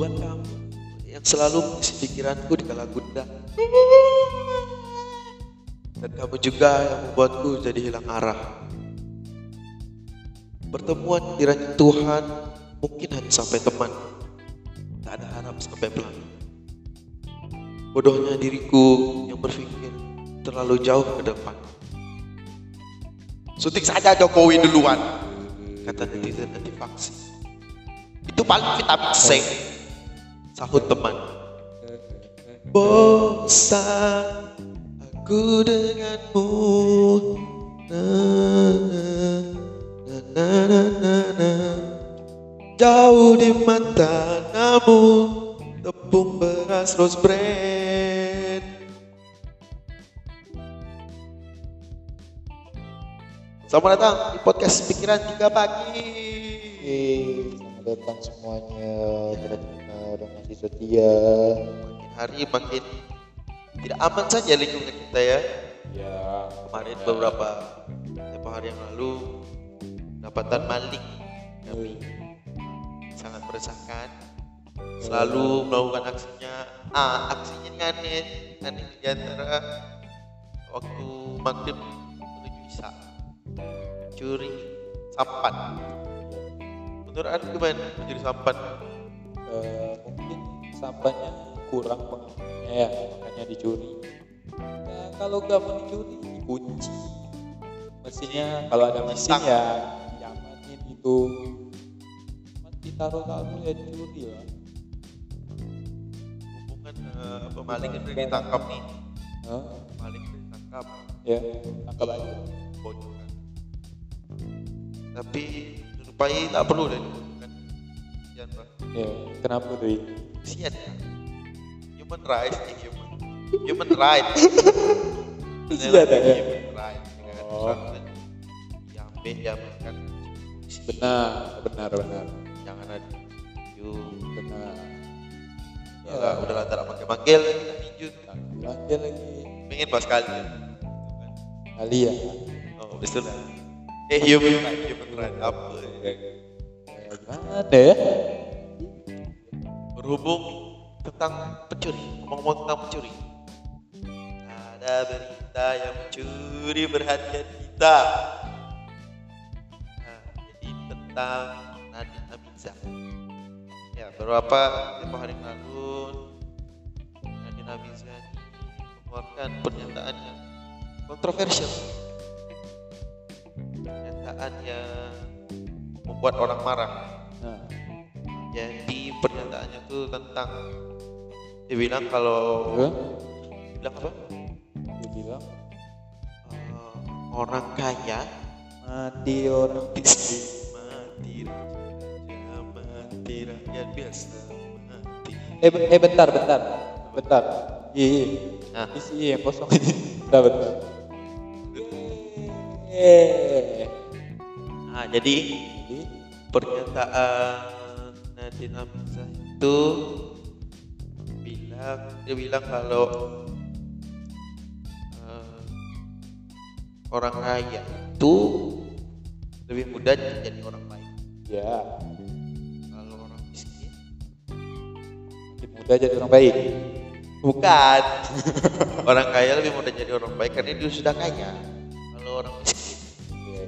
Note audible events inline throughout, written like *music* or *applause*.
buat kamu yang selalu mengisi pikiranku di kala gundah. Dan kamu juga yang membuatku jadi hilang arah. Pertemuan kiranya Tuhan mungkin hanya sampai teman. Tak ada harap sampai pelan. Bodohnya diriku yang berpikir terlalu jauh ke depan. Suntik saja Jokowi duluan. Kata netizen anti vaksin. Itu paling vitamin C. Sahut teman. Bosan aku denganmu. Na, na, na, na, na, na. Jauh di mata namun tepung beras rose bread. Selamat datang di podcast Pikiran Tiga Pagi. Selamat datang semuanya. Kita udah masih setia. Makin hari makin tidak aman saja lingkungan kita ya. Ya, Kemarin beberapa beberapa hari yang lalu dapatan maling kami sangat meresahkan. Selalu melakukan aksinya, ah aksinya aneh, aneh di antara waktu maghrib menuju isya curi sampan. Menurut anda gimana mencuri sampan? Eh, mungkin sampahnya kurang pengamannya ya, makanya dicuri. Ya, kalau nggak mau dicuri, dikunci. Mesinnya kalau ada mesin ya diamanin itu. Ditaruh-taruh ya dicuri lah. Hubungan eh, pemaling itu ditangkap nih, Hah? maling itu ditangkap. Ya, tangkap aja. kan. Tapi menyerupai tak perlu deh. Ya, kenapa tuh? Kesian. Human rights nih human. Human rights. Kesian ya? Human rights. ya. Oh. Diambil, diambil kan. Benar, benar, benar, Jangan ada yuk. benar. Ya lah, udahlah tak pakai manggil kita minjut. Lanjut lagi. Pengen pas kali. ya. Kali ya. Oh, betul lah. Eh, human rights, human rights apa? ya? Ya, Gimana ya? Berhubung tentang pencuri ngomong tentang pencuri. Ada berita yang mencuri perhatian kita. Nah, jadi tentang Nadine Amiza ya beberapa beberapa hari lalu Nadine Amiza mengeluarkan pernyataan yang kontroversial. Pernyataan yang membuat orang marah. Nah, jadi pernyataannya tuh tentang dia bilang kalau Hah? bilang apa dia bilang Eh, orang kaya mati orang miskin mati raja mati rakyat biasa mati Eh, eh bentar, bentar, bentar. Iya, iya. Nah. Isi yang kosong ini. Bentar, bentar. Eh, nah jadi jadi pernyataan Nadine Amiza itu bilang dia bilang kalau eh, orang kaya itu lebih mudah jadi orang baik ya kalau orang miskin makin mudah jadi orang baik. bukan *laughs* orang kaya lebih mudah jadi orang baik karena dia sudah kaya kalau orang miskin Iya.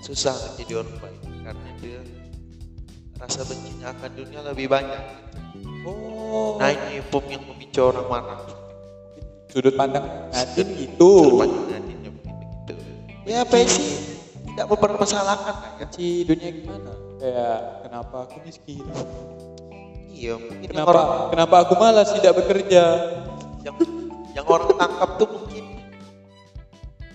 susah jadi orang baik karena dia rasa bencinya akan dunia lebih banyak Oh, nah ini pom yang memicu orang marah sudut pandang Nadine gitu. Nadine yang begitu ya apa sih tidak mempermasalahkan lah ya Si dunia gimana? Kayak kenapa aku miskin? iya mungkin Kenapa orang kenapa aku malas tidak bekerja? yang yang orang tangkap tuh mungkin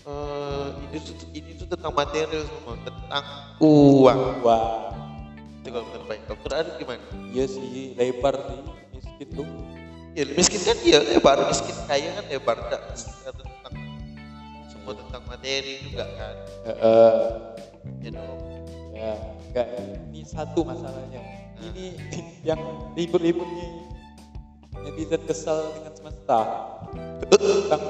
eh ini tuh ini tuh tentang material semua tentang uang Wah, itu kalau menurut baik kalau menurut gimana iya sih lebar sih miskin tuh. ya miskin kan iya lebar miskin kaya kan lebar enggak tentang semua tentang materi juga kan Heeh. ya dong Ya, enggak ini satu masalahnya. Ini yang ribut-ribut nih netizen kesal dengan semesta. Tentang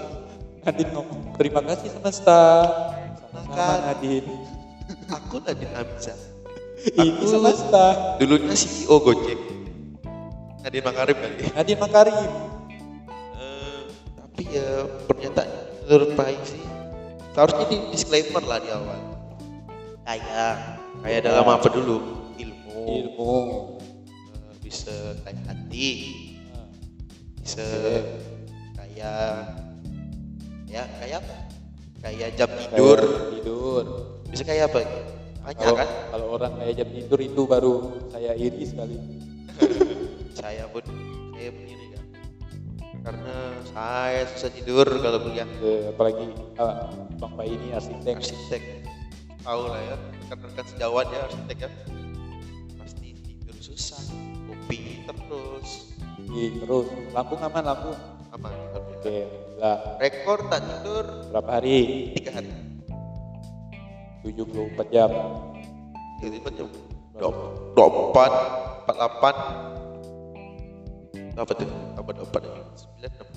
Nadine ngomong terima kasih semesta. Sama-sama. Nadine. aku Nadine Amiza Ini semesta. dulunya CEO Gojek. Nadine Makarim kali Nadine Makarim. Eh, tapi ya pernyataan menurut baik sih. Seharusnya di disclaimer lah di awal. Kayak kayak dalam apa dulu? Ilmu, ilmu. Eh, bisa kayak hati. Nah, bisa kayak ya kayak apa? Kayak jam kayak tidur. tidur. Bisa kayak apa banyak kalau, kan? kalau orang kayak jam tidur itu baru saya iri sekali. Saya pun saya begini kan. Karena saya susah tidur kalau kuliah. Eh, apalagi ah, bang Pak ini arsitek. Arsitek. Tahu lah ya rekan-rekan sejawat ya arsitek ya. Pasti tidur susah kopi terus. Ih, terus. Lampung aman Lampung aman. Oke lah. Rekor tak tidur. Berapa hari? Tiga hari 74 jam. Jadi jam dua dua empat empat delapan apa tuh? Empat sembilan enam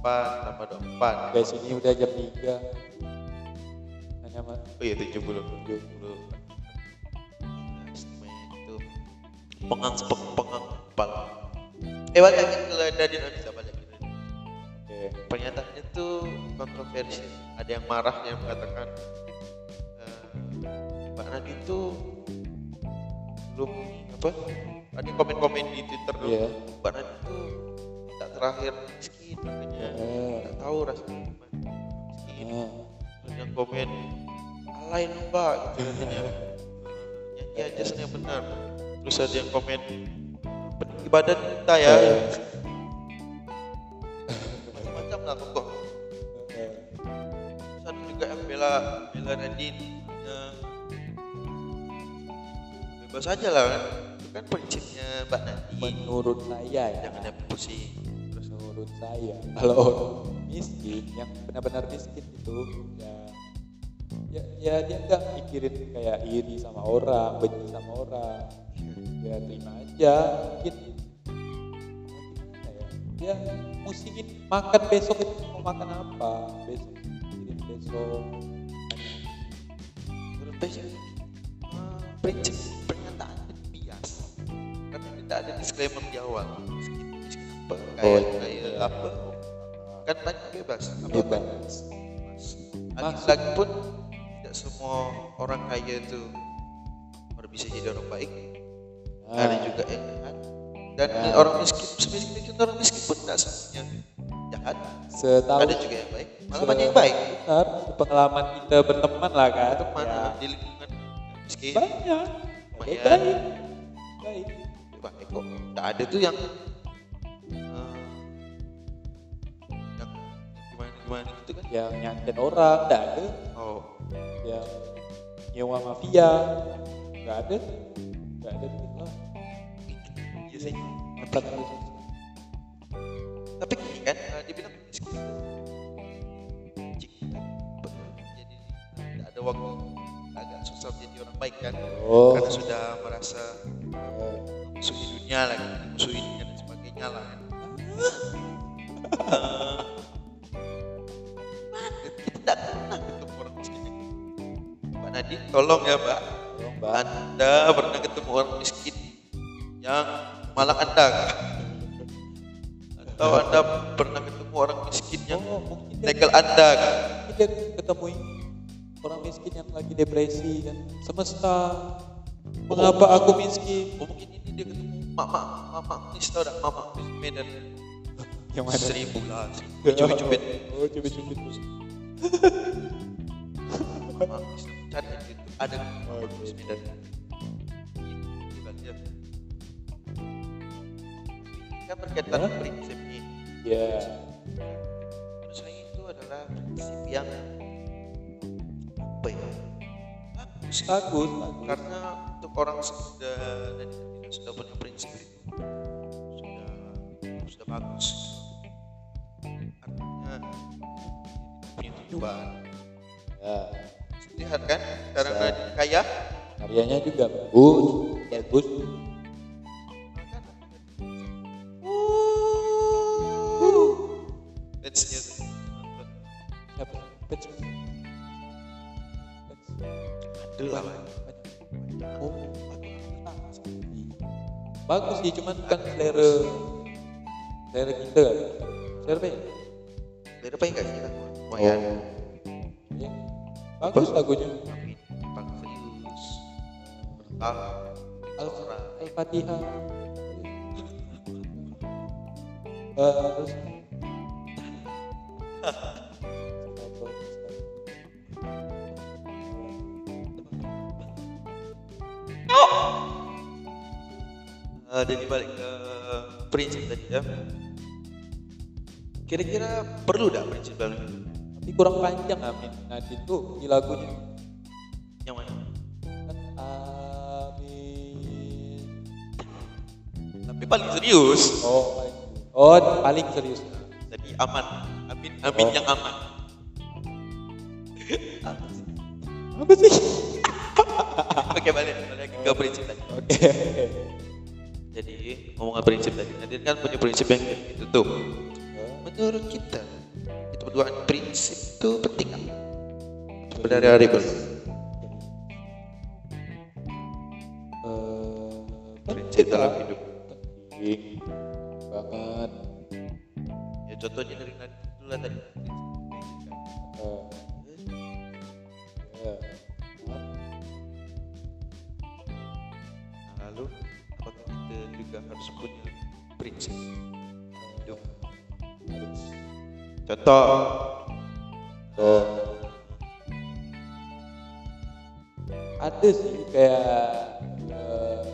empat tambah dua empat guys ini udah jam 3 hanya mah oh iya tujuh puluh. tujuh puluh. Itu pengang peng pengang eh balik lagi ke Nadine Amizah pernyataannya tuh kontroversi. Ada yang marah yang mengatakan eh, Mbak Nadine tuh belum apa ada komen-komen di Twitter tuh Iya. Mbak Nadine tuh tak terakhir miskin makanya Eh. tak tahu rasanya gimana. Miskin. Nah, Terus yang komen alay lu mbak gitu katanya. *laughs* Nyanyi aja yang benar. Terus ada yang komen ibadah kita ya. Iya. Lah kok Terus ada juga yang bela bela Nadine ya, bebas aja lah kan? Itu kan prinsipnya Mbak Nadine. Menurut saya ya. Jangan yang pusing terus menurut saya kalau miskin yang benar-benar miskin itu ya ya, ya dia nggak mikirin kayak iri sama orang benci sama orang. Ya terima aja mungkin dia musingin makan besok itu mau makan apa? Besok mikirin besok. Menurut eh, prinsip pernyataan bias karena tidak ada disclaimer di awal. Kayak Oh, kayak iya. apa? Kan banyak bebas. Apa bebas. lagi pun tidak semua orang kaya itu bisa jadi orang baik. Ada juga yang jahat dan Ah. orang miskin semiskin itu orang miskin pun tidak semuanya jahat setahu ada juga yang baik. Malah banyak yang baik. Benar pengalaman kita berteman lah kan. Teman ya, di lingkungan miskin. Banyak. Baik baik. Baik. Baik kok tidak ada tuh yang eh, yang gimana gimana gitu kan? Yang nyantet orang enggak ada. Oh. Yang nyewa mafia enggak ada Empat ratus. tapi gini kan eh, dibilang jadi tidak ada waktu agak susah menjadi orang baik kan. Oh. Karena sudah merasa musuhi dunia lagi musuhi dunia dan sebagainya lah. Kan tidak pernah ketemu orang miskin. Mbak Nadine tolong ya Mbak tolong mbak Anda pernah ketemu orang miskin malah Anda atau Anda pernah ketemu orang miskin yang oh mungkin dia, legal Anda kah? mungkin dia ketemu ini orang miskin yang lagi depresi dan semesta mengapa aku miskin. Oh, mungkin ini dia ketemu mama mama nis tau tak mama Medan. *laughs* Yang mana? Seribu lah cubit-cubit *laughs* oh cubit-cubit mama cari YouTube ada nis Medan kan berkaitan Ya. prinsip nih ya. Menurut saya itu adalah prinsip yang apa ya? Bagus bagus. Karena untuk orang sudah dan sudah punya prinsip itu sudah sudah bagus. Artinya punya tujuan. Ya. Lihat kan? Bisa. Nadine kaya. Karyanya juga bagus bagus bagus sih cuman kan selera selera kita kan selera apa ya? Beda apa enggak sih lagu? Lumayan. Ya, bagus lagunya. Bertahan. Al. Al-Fatihah Eh, terus *laughs* Eh, jadi balik ke prinsip tadi ya. Kira-kira perlu tak prinsip dalam hidup? tapi kurang panjang Amin Nadine tuh di lagunya Yang mana? Amin Tapi paling serius. oh paling oh paling serius Jadi aman. Amin, amin Oh. yang aman. Apa sih? apa *laughs* sih Oke balik, balik ke prinsip tadi. oke oke Jadi ngomongin prinsip tadi. Nadine kan punya prinsip yang gitu tuh. Menurut kita, itu berdua prinsip itu penting kan? Sebenarnya hari Eh, prinsip dalam hidup. banget Ya contohnya dari Nadine dulu lah tadi. Ya. Nah, lalu juga harus punya prinsip hidup? Contoh, Oh. Ada sih kayak eh,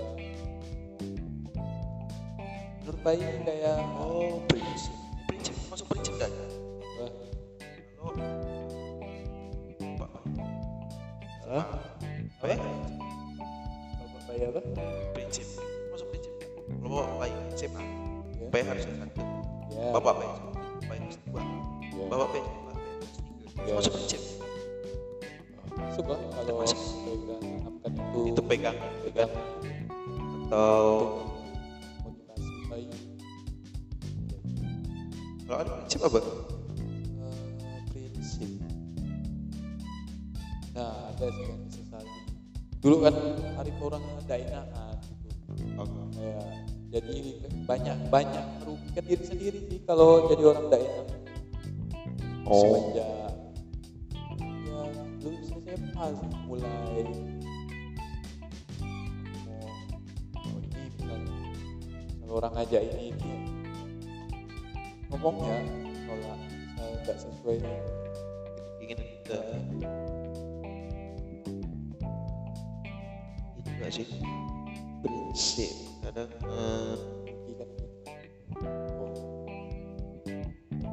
menurut Bayi kayak oh prinsip, prinsip masuk prinsip kan? eh, Pak, Hah? apa ya? Apa? Prinsip, masuk prinsip. Bapak baik SMA, baik harus satu. Ya. Bapak baik, baik harus dua. Bapak baik, bapak baik harus tiga. Masuk prinsip. Masuk lah kalau Masuk. tanamkan itu Itu pegang, pegang atau motivasi Bayi. kalau ada prinsip apa? Eh, prinsip. Nah, ada sih yang. Dulu kan hari orang dainahan gitu. Oh. Ya, jadi banyak banyak merugikan diri sendiri sih kalau jadi orang daerah. Oh. Semenjak ya dulu SMA sih mulai mau oh ini kalau orang ngajak ini ini ngomong ya nolak saya nggak sesuai Ingin kita itu nggak sih prinsip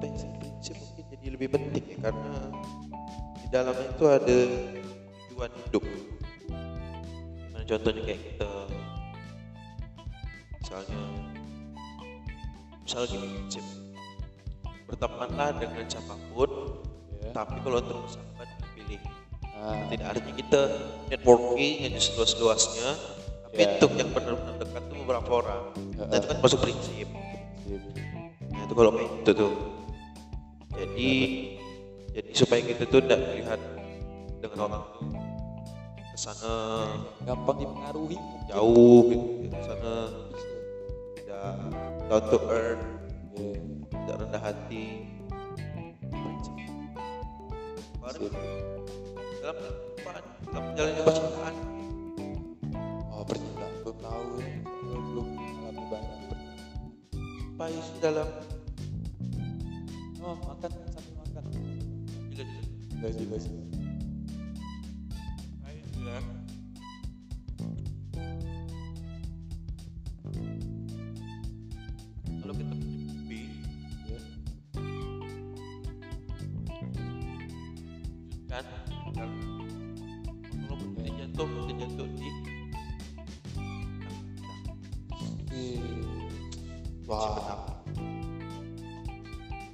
prinsip-prinsip mungkin jadi lebih penting ya karena di dalamnya itu ada tujuan hidup. Gimana contohnya kayak kita misalnya misalnya gini prinsip bertemanlah dengan siapa pun ya. tapi kalau untuk sahabat pilih. Nah, tidak artinya kita networking yang seluas-luasnya Ya. untuk yang benar-benar dekat tuh beberapa orang nah itu kan masuk prinsip. Nah itu kalau kayak gitu tuh. Jadi jadi supaya kita tuh tidak melihat dengan orang tuh ke sana gampang dipengaruhi jauh gitu, ke sana tidak down to earth, ya. tidak rendah hati. Baru dalam kehidupan, dalam menjalani percintaan. Percintaan belum mengalami banyak. Baik dalam oh makan sambil makan gak sih. baik dalam kalau kita mimpi Ya. kan kan kalau kita jatuh kita jatuh di Wah.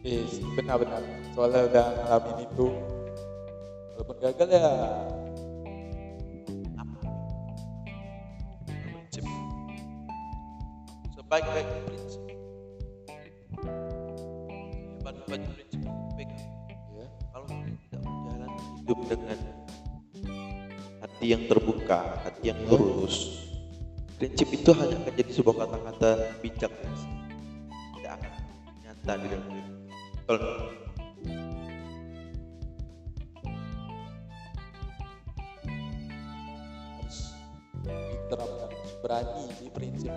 Eh, benar-benar. Soalnya udah ngalamin itu. Walaupun gagal ya. prinsip sebaik-baik prinsip hebat-hebat prinsip pegang Ya. kalau tidak menjalani hidup dengan hati yang terbuka hati yang lurus prinsip itu hanya akan jadi sebuah kata-kata bijak dalam hidup kalau harus diterapkan. Berani di prinsip.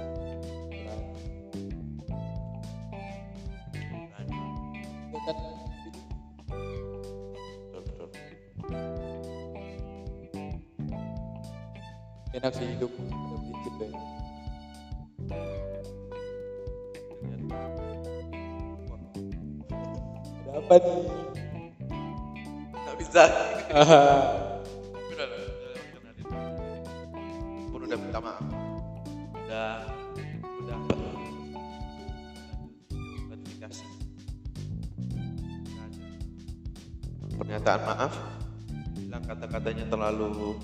Berani. Kan? Betul, betul. enak sih hidup. Ada prinsip deh nih nggak bisa. *laughs* Udah pun udah. Minta maaf udah udah. Pernyataan maaf. Bilang kata-katanya terlalu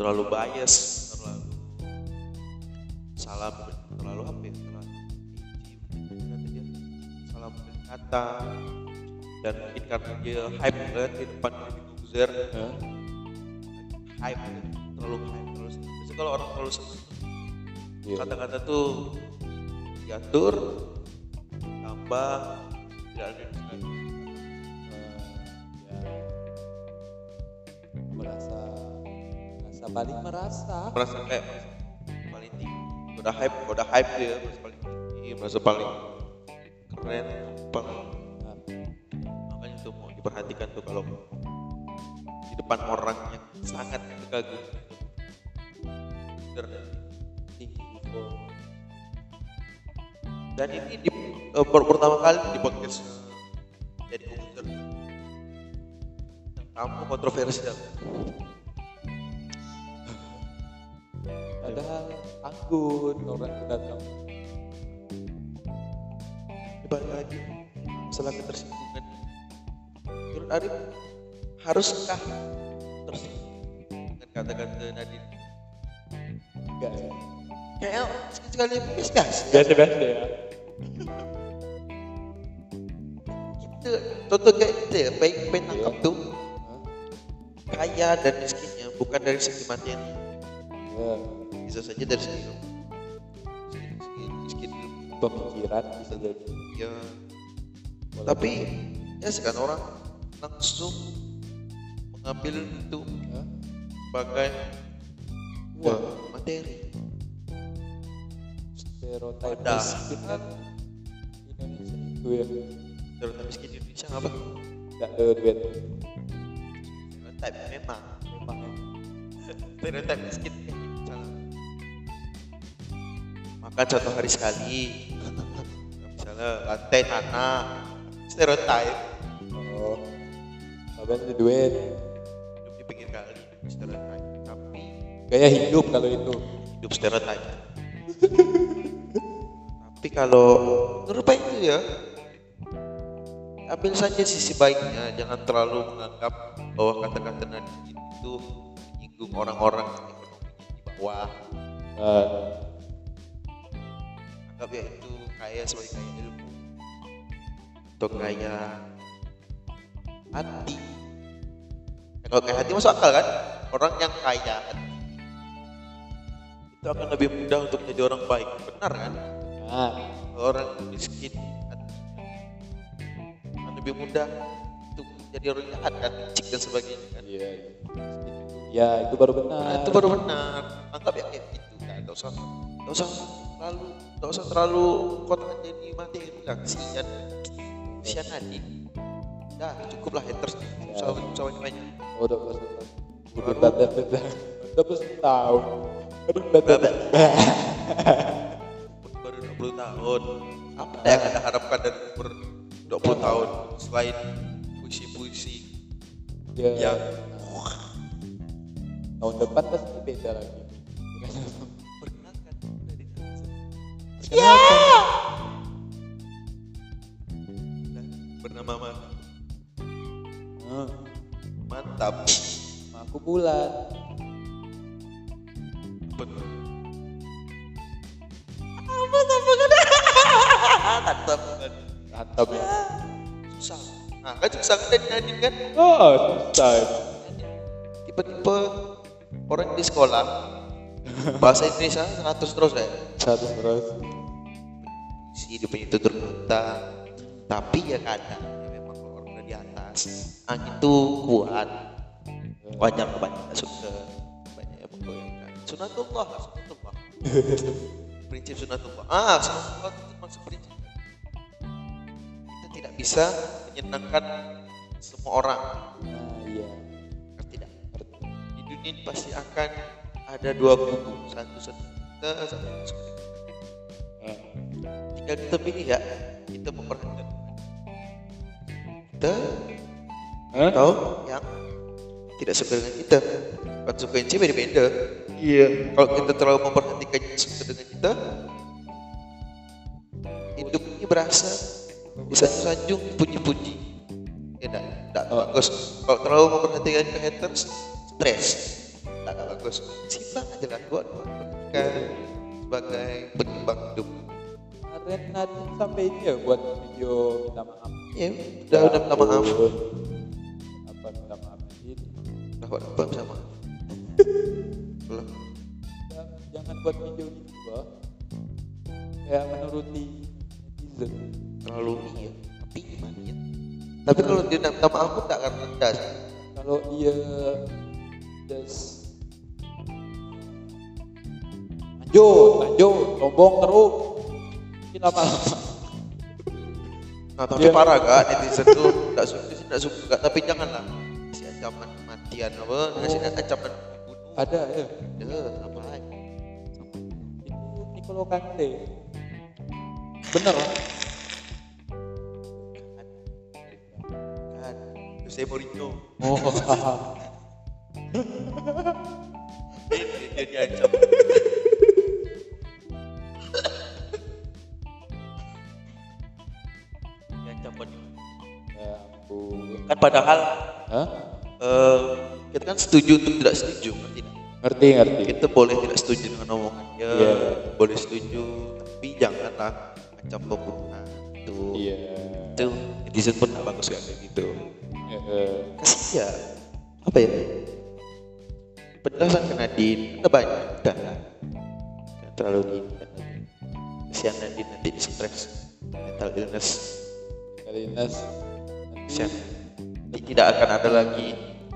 terlalu bias terlalu salah kata dan mungkin karena dia hype kan di depan Deddy Corbuzier Hah? hype kan, terlalu hype seneng. Biasanya kalau orang terlalu Iya. kata-kata tuh diatur tambah tidak ada yang Eh, ya merasa merasa paling merasa merasa kayak paling tinggi udah hype udah hype dia merasa paling tinggi merasa paling keren paling Nah, makanya tuh mau diperhatikan tuh kalau di depan orang yang sangat kagum. Tinggi dan ini di, eh, per- pertama kali di podcast jadi komputer. Tamu kontroversial. Padahal anggun orang datang. Balik lagi masalah ketersinggungan. Menurut Arif haruskah tersinggung dengan kata-kata Nadine? Enggak ya kayak sekali biasa biasa biasa ya. Kita contoh kayak kita ya? Baik baik tangkap tuh. Kaya dan miskinnya bukan dari segi materi ya bisa saja dari segi miskin miskin miskin pemikiran bisa jadi. Ya tapi ya sekarang orang langsung mengambil itu Hah? sebagai uang materi. Stereotip miskin kan? Indonesia. Itu ya terutama miskin Indonesia apa? Nggak ada duit. Stereotip memang. Memang ya. *laughs* stereotip miskin. Makan satu hari sekali. Misalnya lantai tanah stereotip oh tapi ada duit? Hidup di pinggir kali stereotip tapi gaya hidup kalau itu. hidup stereotip tapi kalau menurut Pak itu ya ambil saja sisi baiknya jangan terlalu menganggap bahwa kata-kata Nadine itu menyinggung orang-orang yang di bawah. Nah, anggap ya itu kaya sebagai kaya ilmu atau kaya hati. Ya, kalau kaya hati masuk akal kan? Orang yang kaya hati. Itu akan lebih mudah untuk menjadi orang baik. Benar kan? Nah orang miskin hatinya akan lebih mudah untuk menjadi orang jahat kan? Cik dan sebagainya kan? Iya ya itu baru benar. Nah, itu baru benar. Anggap ya kayak gitu kan. Gak usah, gak usah terlalu, gak usah terlalu kotak jadi materi lah. Kesian, kesian Nadine. Dah cukup lah haters. Gak usah, gak usah banyak-banyak. oh udah belas udah. Belas tahun udah belas tahun udah belas Babak. tahun Baru 20 tahun. Apa yang anda harapkan dari umur 20 tahun selain puisi-puisi ya. yang tahun depan pasti beda lagi. Perkenalkan dari ya mantap. aku bulan Betul. *laughs* Mantap kan. mantap ya Susah. Nah, kan susah kan kan? oh susah tiba-tiba orang di sekolah bahasa Indonesia 100 terus ya satu terus si hidup itu terbuta tapi ya kadang ya memang kalau orang di atas angin tuh kuat wajar kebanyakan suka banyak yang menggoyangkan. Sunatullah lah sunatullah. *laughs* Prinsip sunatullah. Ah sunatullah itu maksud prinsip. Kita tidak bisa menyenangkan semua orang. Nah iya. Tidak di dunia ini pasti akan ada dua kubu. Satu satu setia Eh, tinggal kita pilih ya. Kita memperhatikan. Kita atau yang tidak suka dengan kita konsekuensi beda-beda. Iya. Kalau kita terlalu memperhatikan yang suka dengan kita hidup ini berasa disanjung-sanjung dipuji-puji ya enggak, enggak Oh. bagus. Kalau terlalu memperhatikan ke haters stres. Enggak, enggak bagus. Simpang aja lah buat sebagai penyeimbang hidup. Nadine sampai ini ya buat video minta maaf. Ya udah udah minta maaf apa sama. Belum jangan buat video gitu bah kayak menuruti netizen. Terlalu iya tapi gimana ya? Tapi kalau dia minta maaf pun tak akan rendah kalau dia just lanjut lanjut. Sombong terus. Mungkin lama-lama. Nah, tapi parah gak netizen tuh? Tidak suka tidak suka tapi janganlah ancaman kematian apa? Kasih ancaman bunuh ada ya? Ya apa itu Nicolo Kante. Bener lah kan Jose Mourinho. Oh. *laughs* Dia, dia diancam. Diancam bunuh. ya kan padahal Hah? Eh, kita kan setuju untuk tidak setuju tidak ngerti ngerti. Kita boleh tidak setuju dengan omongannya Iya. boleh setuju tapi janganlah macam pembunuhan itu iya. Itu netizen pun nggak bagus kayak gitu. Eh. kasih ya apa ya? Penjelasan ke Nadine ada banyak udah lah. Jangan terlalu di kasihan Nadine nanti di stres mental illness. Ines nanti kasihan tidak akan ada lagi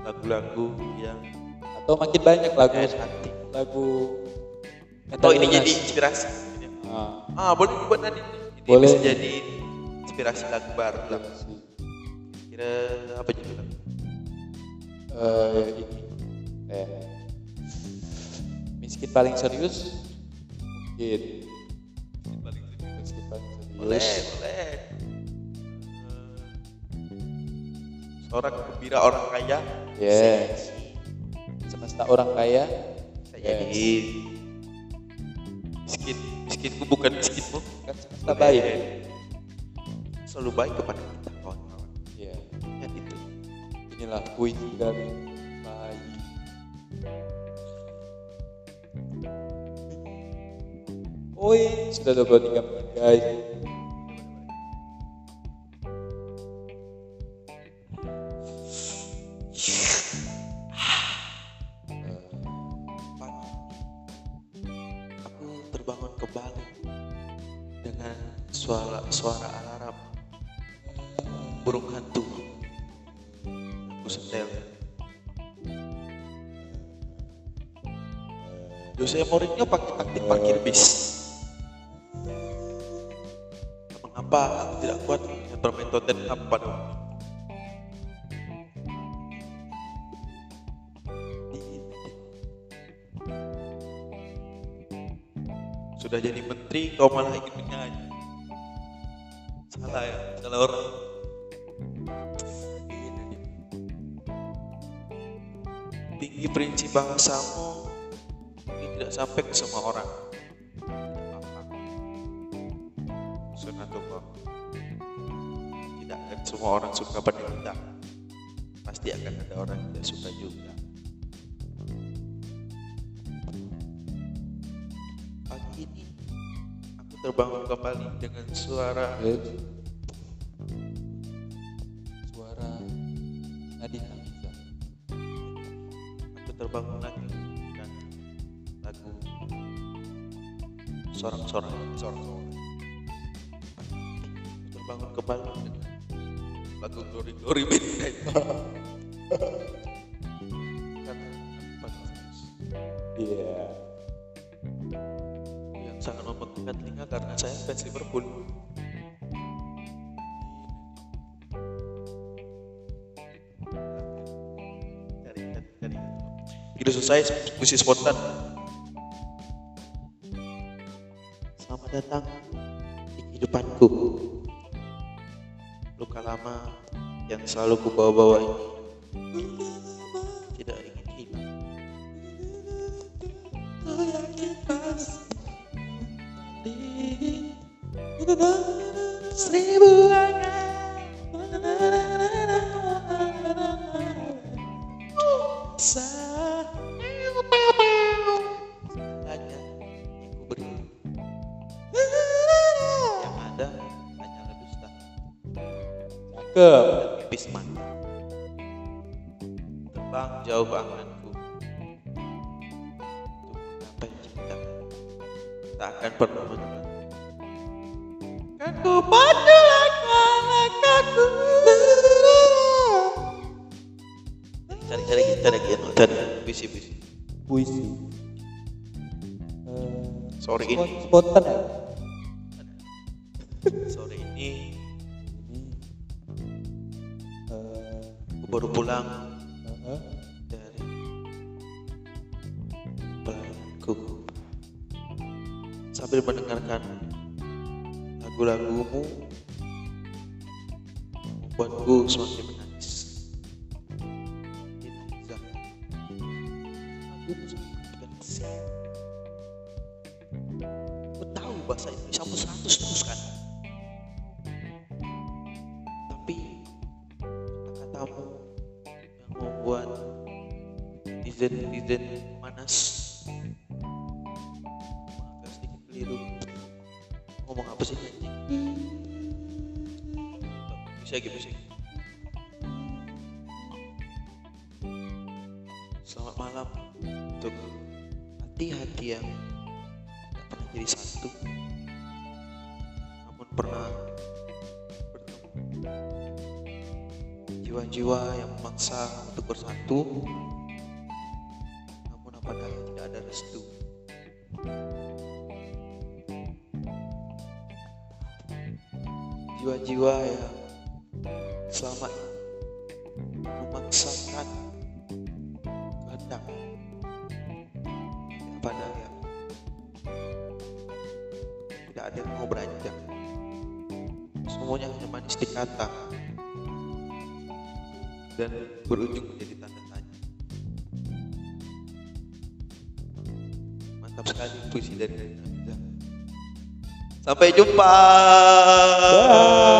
lagu-lagu yang atau makin banyak lagu hati lagu atau ini Illness. jadi inspirasi ah, ah boleh dibuat Nadine ini Boleh. bisa jadi inspirasi lagu baru lah. Kira apa juga Eh, ini. Eh, miskin paling serius. Mungkin. Miskin paling serius. Boleh boleh Seorang gembira orang kaya. Yes. Semesta orang kaya. Bisa Yes. jadi miskin. Miskinku bukan miskinmu kan semesta baik. Selalu baik kepada kita kawan-kawan. Ya ya itu. Inilah puisi dari bayi. Oi, sudah 23 menit guys. Taktik parkir bis mengapa aku tidak kuat dengan bermain Tottenham pada sudah jadi menteri kau malah ingin menyanyi salah ya salah orang. Tinggi prinsip bahasamu ini tidak sampai ke semua orang semua orang suka kita pasti akan ada orang yang tidak suka juga. Pagi ini aku terbangun kembali dengan suara Eh, Suara Nadine Amiza. aku terbangun lagi dengan lagu sorak-sorak sorak-sorak terbangun kembali dengan Iya. yang sangat memekakkan telinga karena saya fans Liverpool. Begitu selesai puisi spontan. Selamat datang di kehidupanku Lama yang selalu kubawa-bawa ini. Tidak ingin hilang Seribu Hanya Cakep. dan mimpi semata Terbang jauh ke anganku Untuk menggapai cinta. Tak akan pernah menyerah Kan ku pandu langkah-langkahku Cari cari cari cari cari puisi puisi. Puisi. Eh, Sore spon- ini Spontan ya? Pelayananku sambil mendengarkan lagu-lagumu membuatku semakin menangis. Jiwa-jiwa yang memaksa untuk bersatu. Namun apa daya tidak ada restu? Jiwa-jiwa yang selama ini memaksakan kehendak apa daya tidak ada yang mau beranjak semuanya hanya manis di kata dan berujung menjadi tanda tanya. Mantap sekali puisi dari. Sampai jumpa. Ding